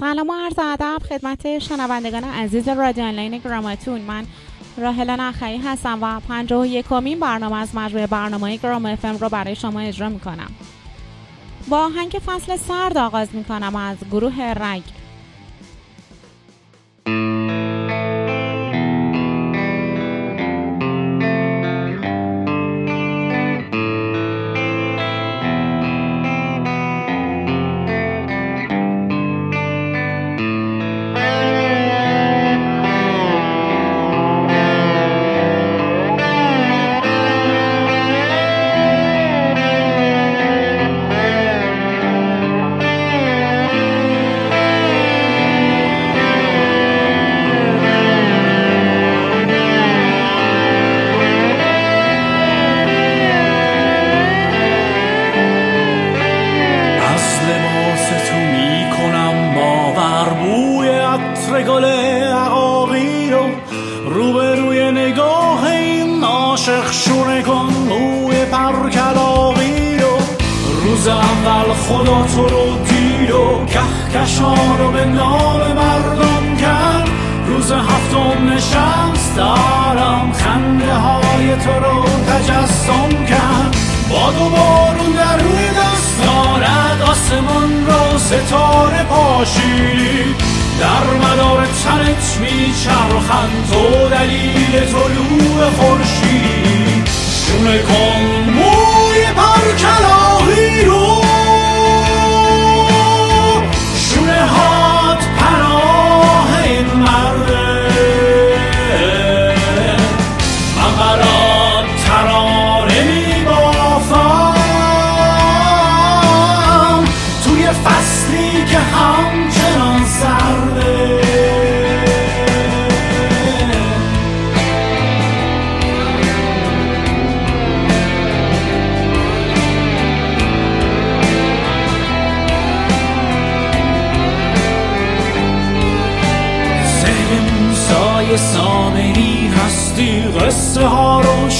سلام و عرض ادب خدمت شنوندگان عزیز رادیو آنلاین گراماتون. من راهل نخعی هستم و پنجاه و یکمین برنامه از مجموعه برنامه گرام افم رو برای شما اجرا می‌کنم. با آهنگ فصل سرد آغاز می‌کنم از گروه رگ. خدا تو رو دید و کهکشان رو به نام مردم کرد. روز هفتم نشست دارم خنده های تو رو تجسم کرد. باد و بارون در روی دستارت آسمان رو ستاره پاشید. در مدار تنت میچرخند تو دلیل طلوع خورشید. شونه کن موی پرکلاهی رو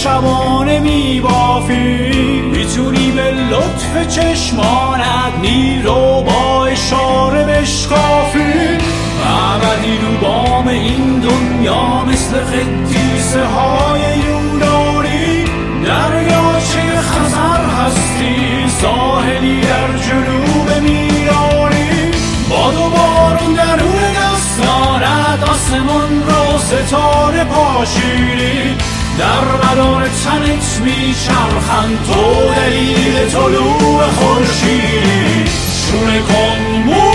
شبانه میبافی. می‌تونی به لطف چشمانت نیرو با اشاره بشکافی. ابدی رو بام این دنیا مثل قدیسه های یونانی دریاچه خزر هستی؟ ساحلی در جنوب میرانی. باد و بارون درون دستانت آسمان رو ستاره پاشیدی. در مدار تنت میچرخند تو دلیل طلوع خورشیدی شونه کن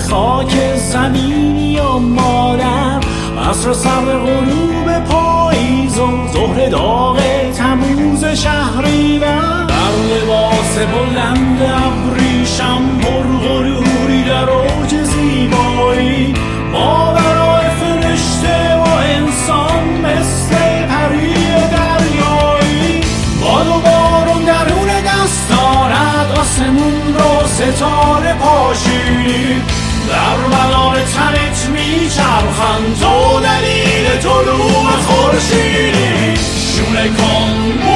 خاک زمینی و مادر عصر سر غروب پاییز و ظهر داغ تموز شهری و در لباس بلند ابریشم پر غروری در اوج زیبایی. ما برای فرشته و انسان مثل پری دریایی. باد و بارون درون دستارت آسمون رو ستاره پاشید در مدار تنت میچرخند تو دلیل طلوع خورشیدی. شونه کن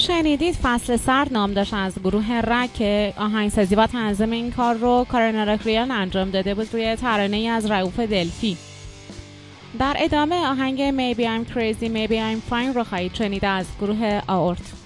شنیدید فصل سرد نام داشت از گروه رک که آهنگسازی و تنظیم این کار رو کارن رکریان انجام داده بود روی ترانه ای از رعوف دلفی. در ادامه آهنگ Maybe I'm Crazy Maybe I'm Fine رو خواهید شنید از گروه آورت.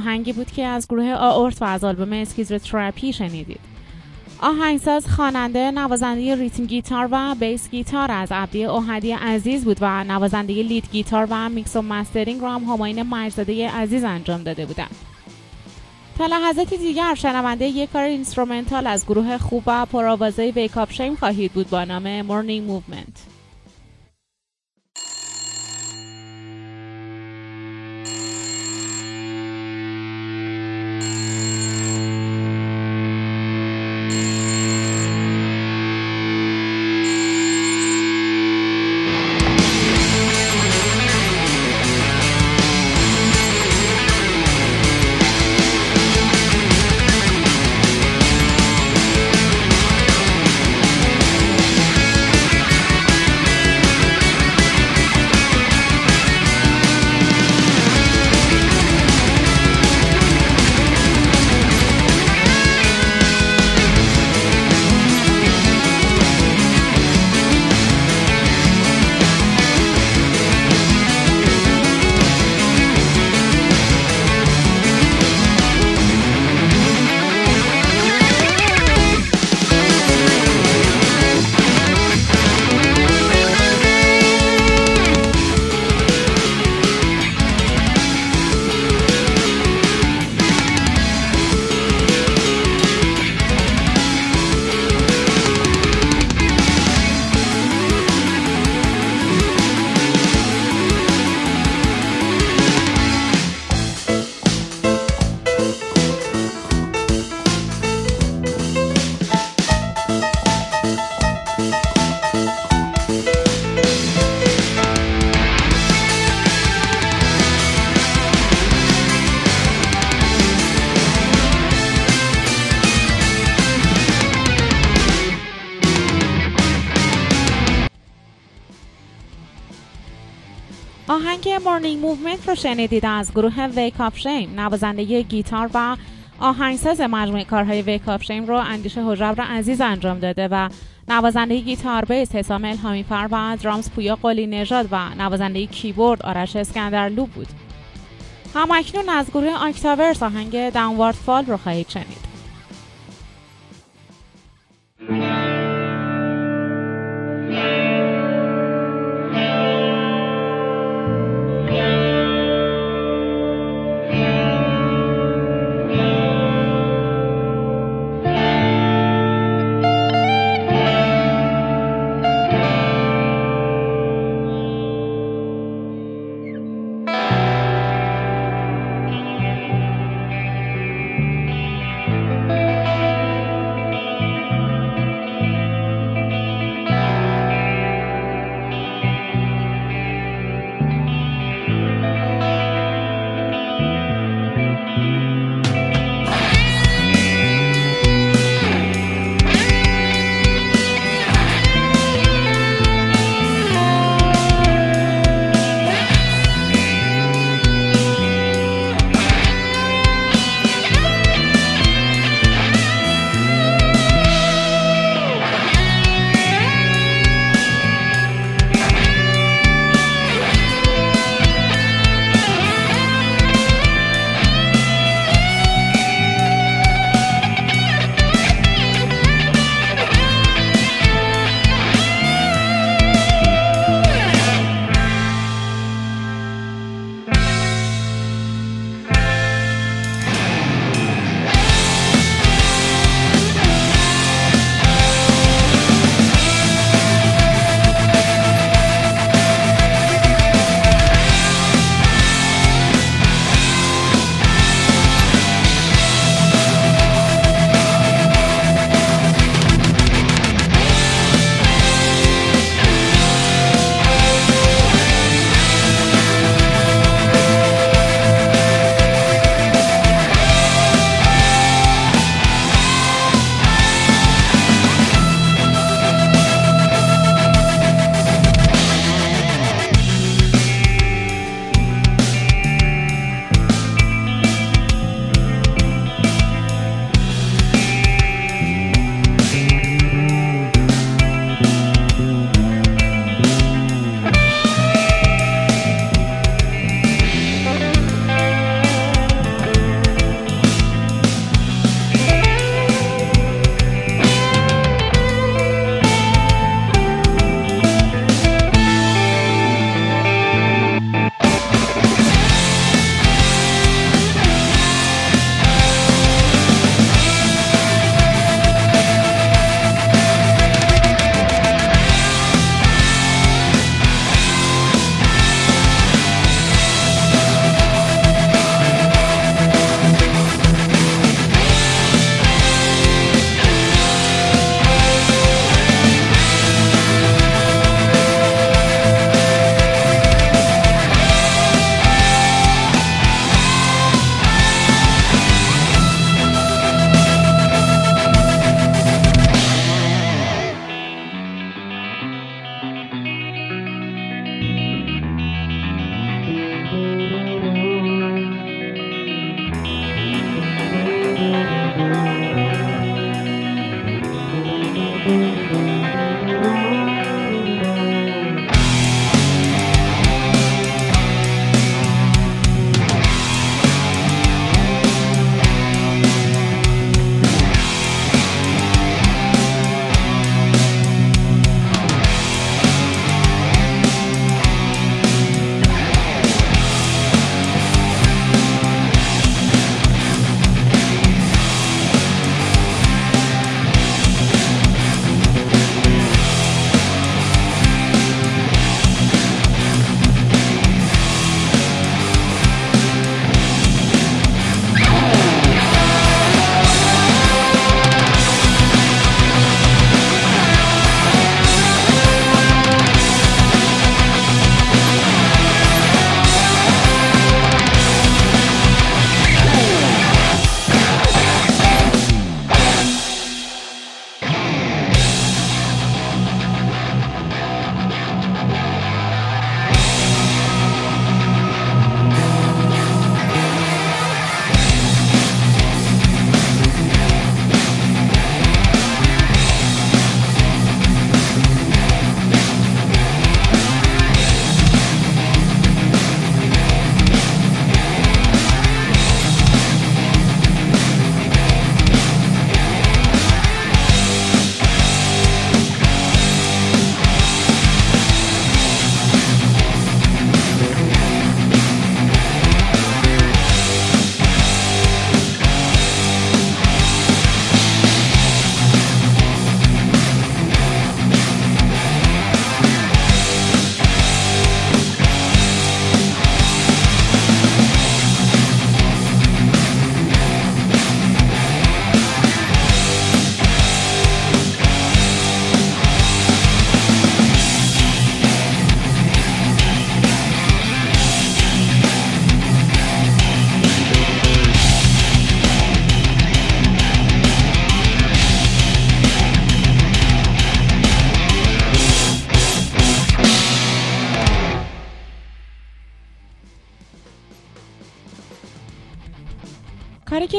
آهنگی بود که از گروه آورت و از آلبوم اسکیزر تراپی شنیدید. آهنگساز خواننده نوازنده rhythm guitar و bass guitar از عبدی اوهدی عزیز بود و نوازنده lead guitar و میکس و mastering رو هم هماین مرزاده عزیز انجام داده بودند. تا لحظاتی دیگر شنونده یک کار instrumental از گروه خوب و پرآوازه ویک اپ شیم خواهید بود با نام Morning Movement. شنیدید از گروه ویک اپ شیم نوازنده گیتار و آهنگساز مجموعه کارهای ویک اپ شیم رو اندیشه حجبر عزیز انجام داده و نوازنده گیتار bass حسام الهامی فر و drums پویا قلی نژاد و نوازنده کیبورد آرش اسکندرلو بود. همکنون از گروه آکتاورس آهنگ Downward Fall رو خواهید شنید.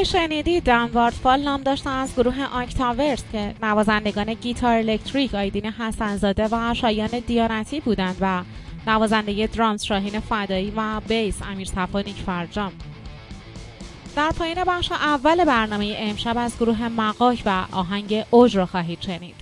که شنیدید دانوارد فال نام داشتن از گروه آکتاورس که نوازندگان گیتار الکتریک آیدین حسنزاده و شایان دیانتی بودند و نوازنده درامز شاهین فدایی و بیس امیر صفانیک فرجام در پایین بخش اول برنامه امشب از گروه مقاک و آهنگ اوج را خواهید شنید.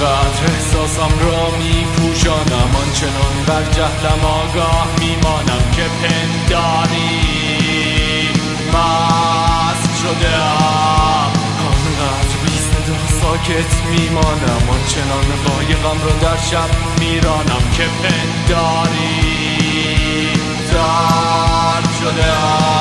آنقدر احساسم را می پوشانم آنچنان بر جهلم آگاه میمانم که پنداری. مست شده ام. آنقدر بی صدا ساکت میمانم. آنچنان قایقم را در شب میرانم که پنداری. درد شده ام.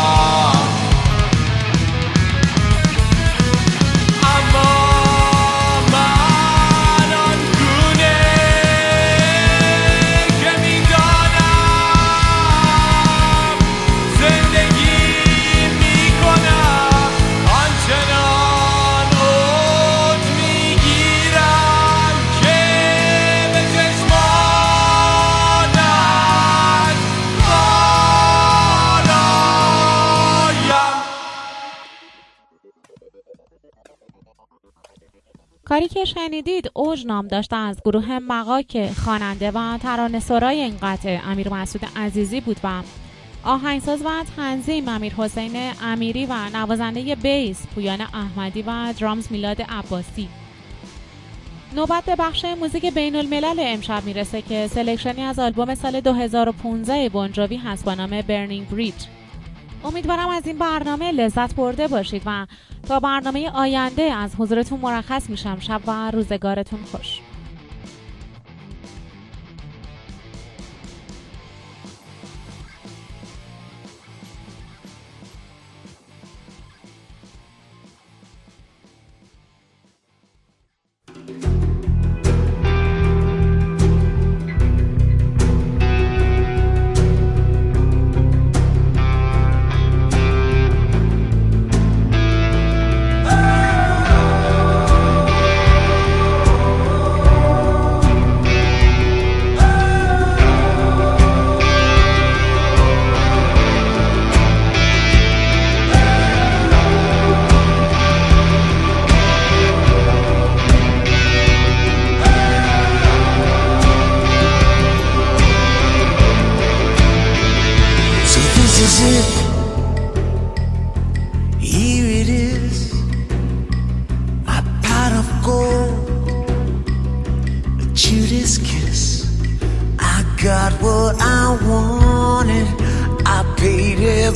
کاری که شنیدید اوج نام داشته از گروه مغاک خواننده و ترانه سرای این قطعه. امیر مسعود عزیزی بود و آهنگساز و تنظیم امیر حسین امیری و نوازنده bass پویان احمدی و drums میلاد عباسی. نوبت به بخش موزیک بین الملل امشب می‌رسه که selection ی از آلبوم سال 2015 بون جووی هست با نام Burning Bridge امیدوارم از این برنامه لذت برده باشید و تا برنامه آینده از حضورتون مرخص میشم. شب و روزگارتون خوش.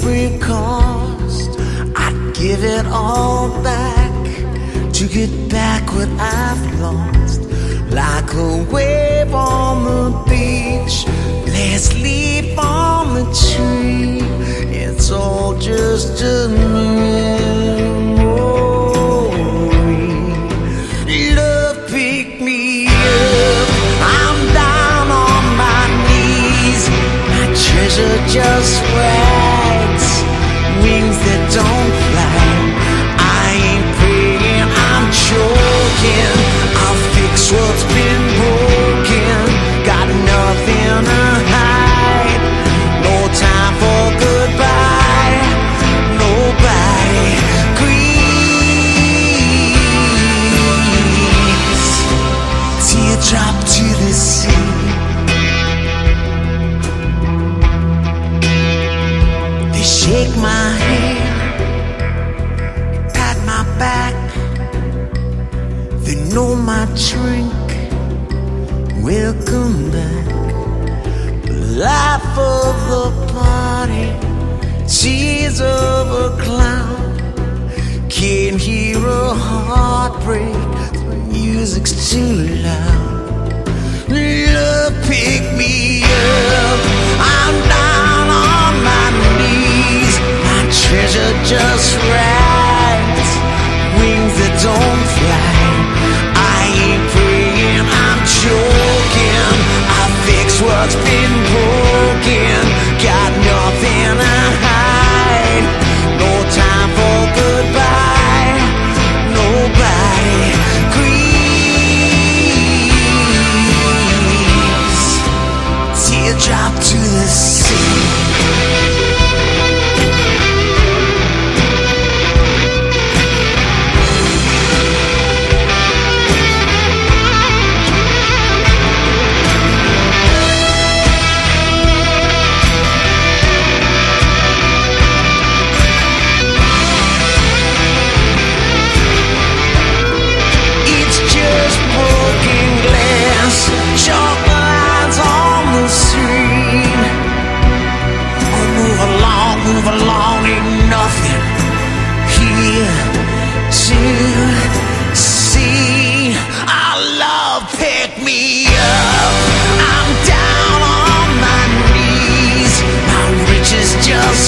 every cost. I'd give it all back to get back what I've lost. Like a wave on the beach, let's leap on the tree. It's all just a memory. Love picked me up. I'm down on my knees. My treasure just went that don't of the party. She's of a clown. Can hear a heartbreak. The music's too loud. Love, pick me up. I'm down on my knees. My treasure just rides. Wings that don't fly. I ain't praying. I'm joking. I fix what's been. us.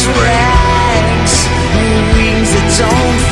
rags, wings that don't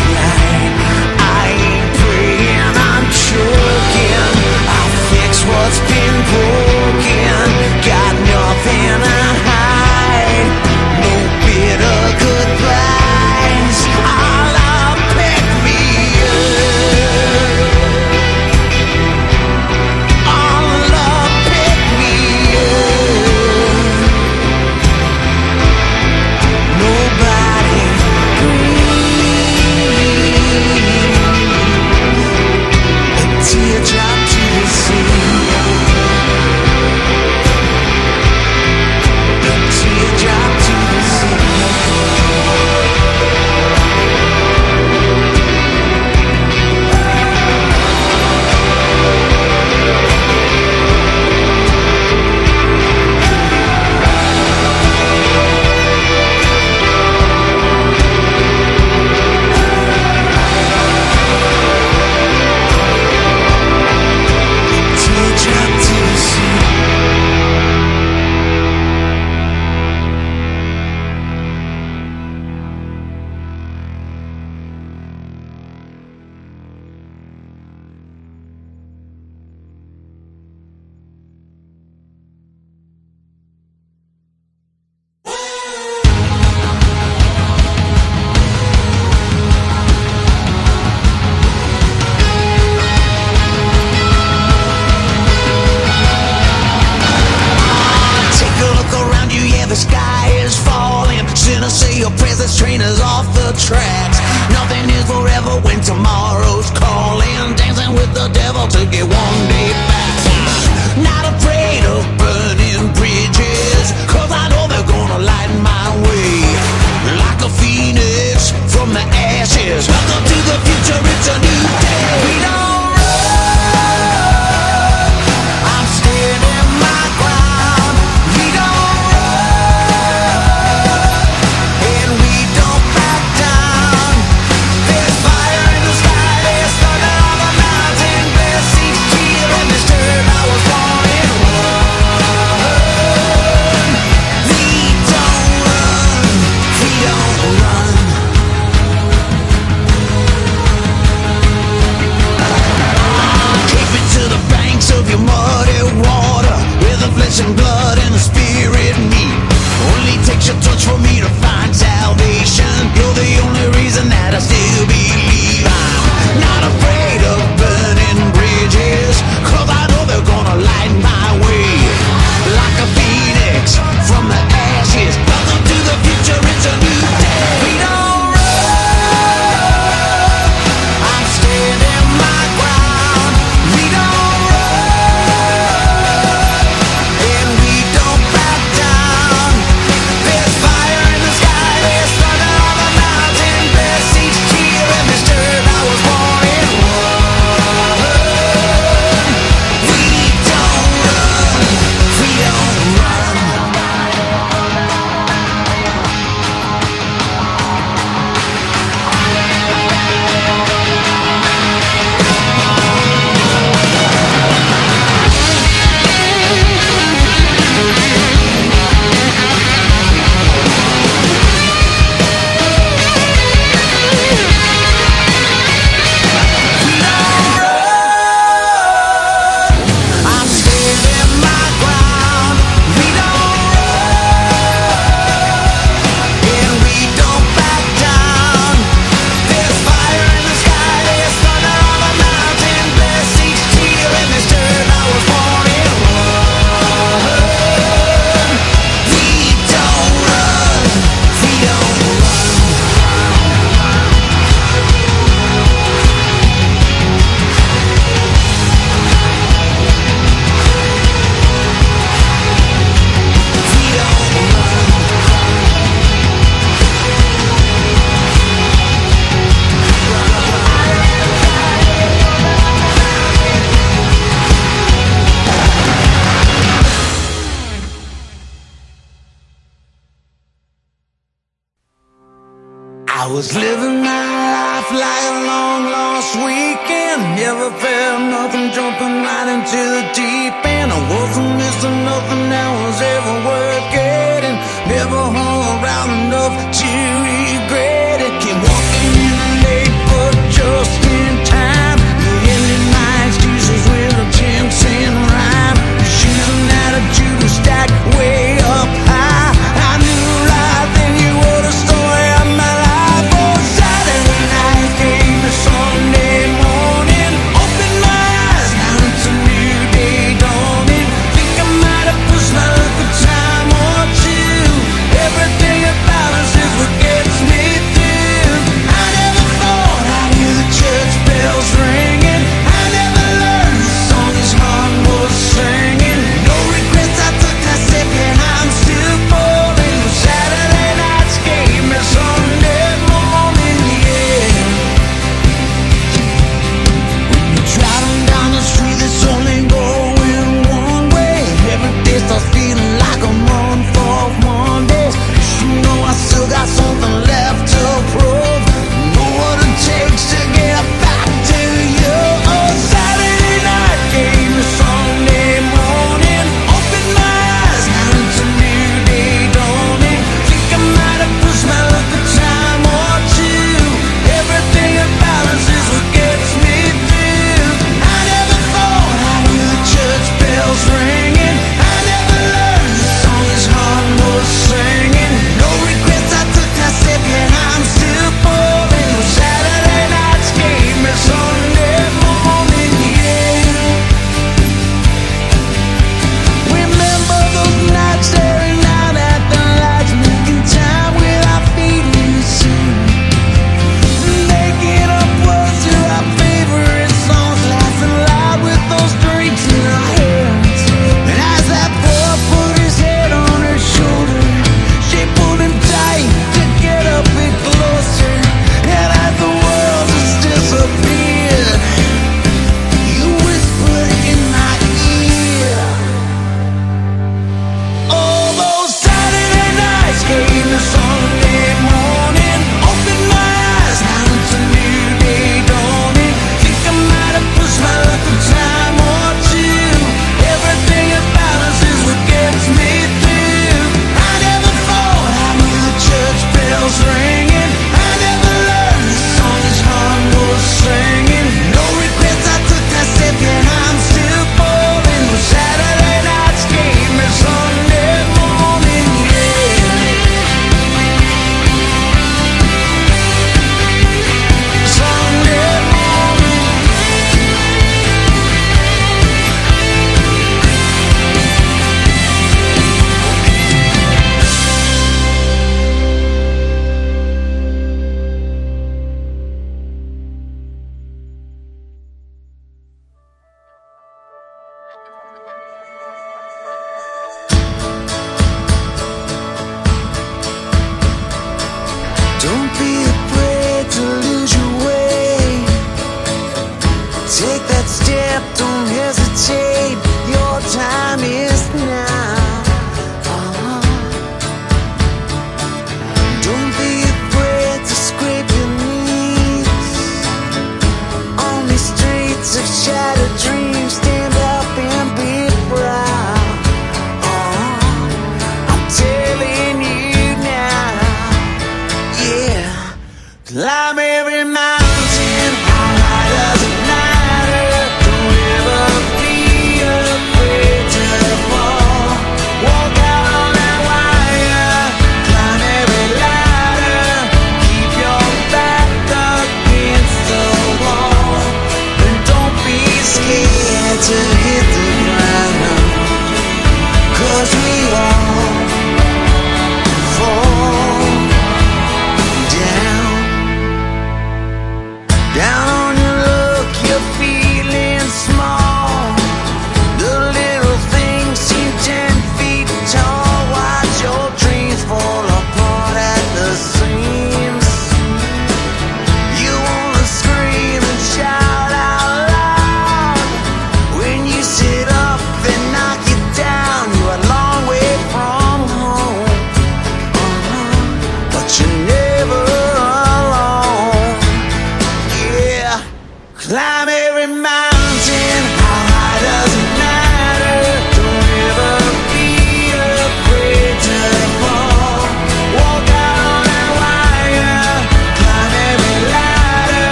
day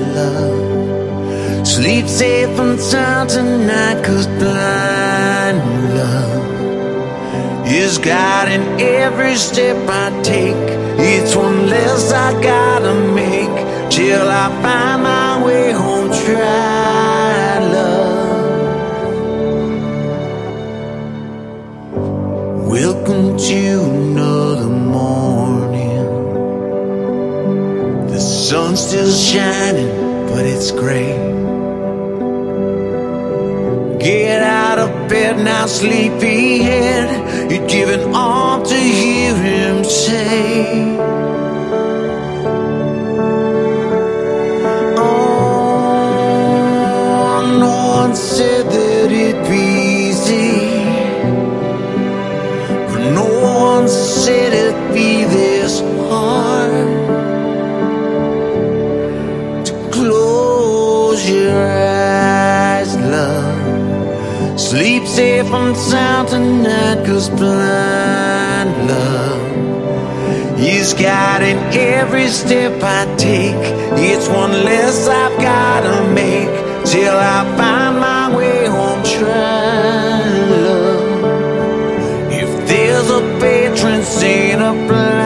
love. Sleep safe and sound tonight, cause blind love is guiding every step I take. It's one less I gotta make till I find my way home. Try love. Welcome to sun's still shining, but it's gray. Get out of bed now, sleepyhead. You're giving all to hear him say. Oh, no one said that it'd be easy. No one said it'd be this hard close your eyes, love. Sleep safe and sound tonight, cause blind love is guiding every step I take. It's one less I've gotta make till I find my way home. Try love. If there's a patron saint of blind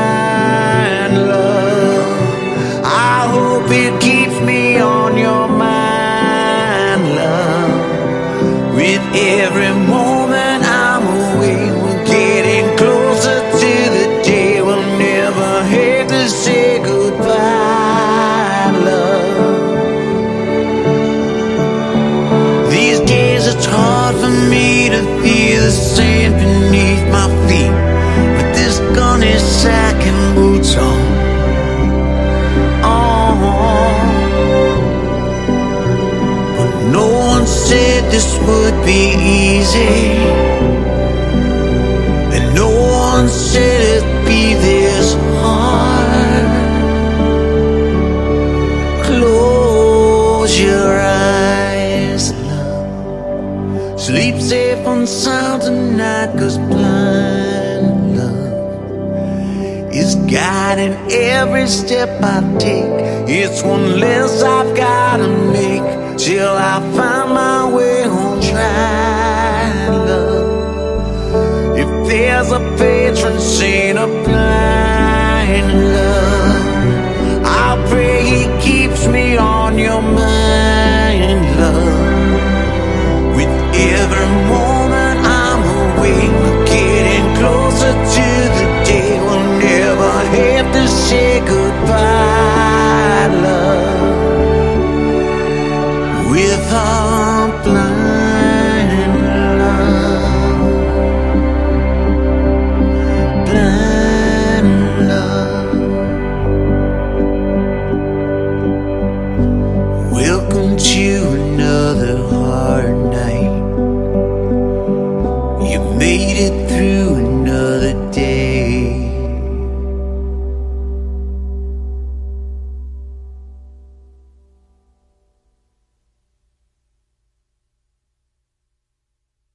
this would be easy. And no one said it'd be this hard. Close your eyes, love. Sleep safe and sound tonight, cause blind love is guiding every step I take. It's one less I've gotta make till I find my way home. Try. If there's a patron saint of blind love, I pray he keeps me on your mind, love. With every moment I'm awake. 她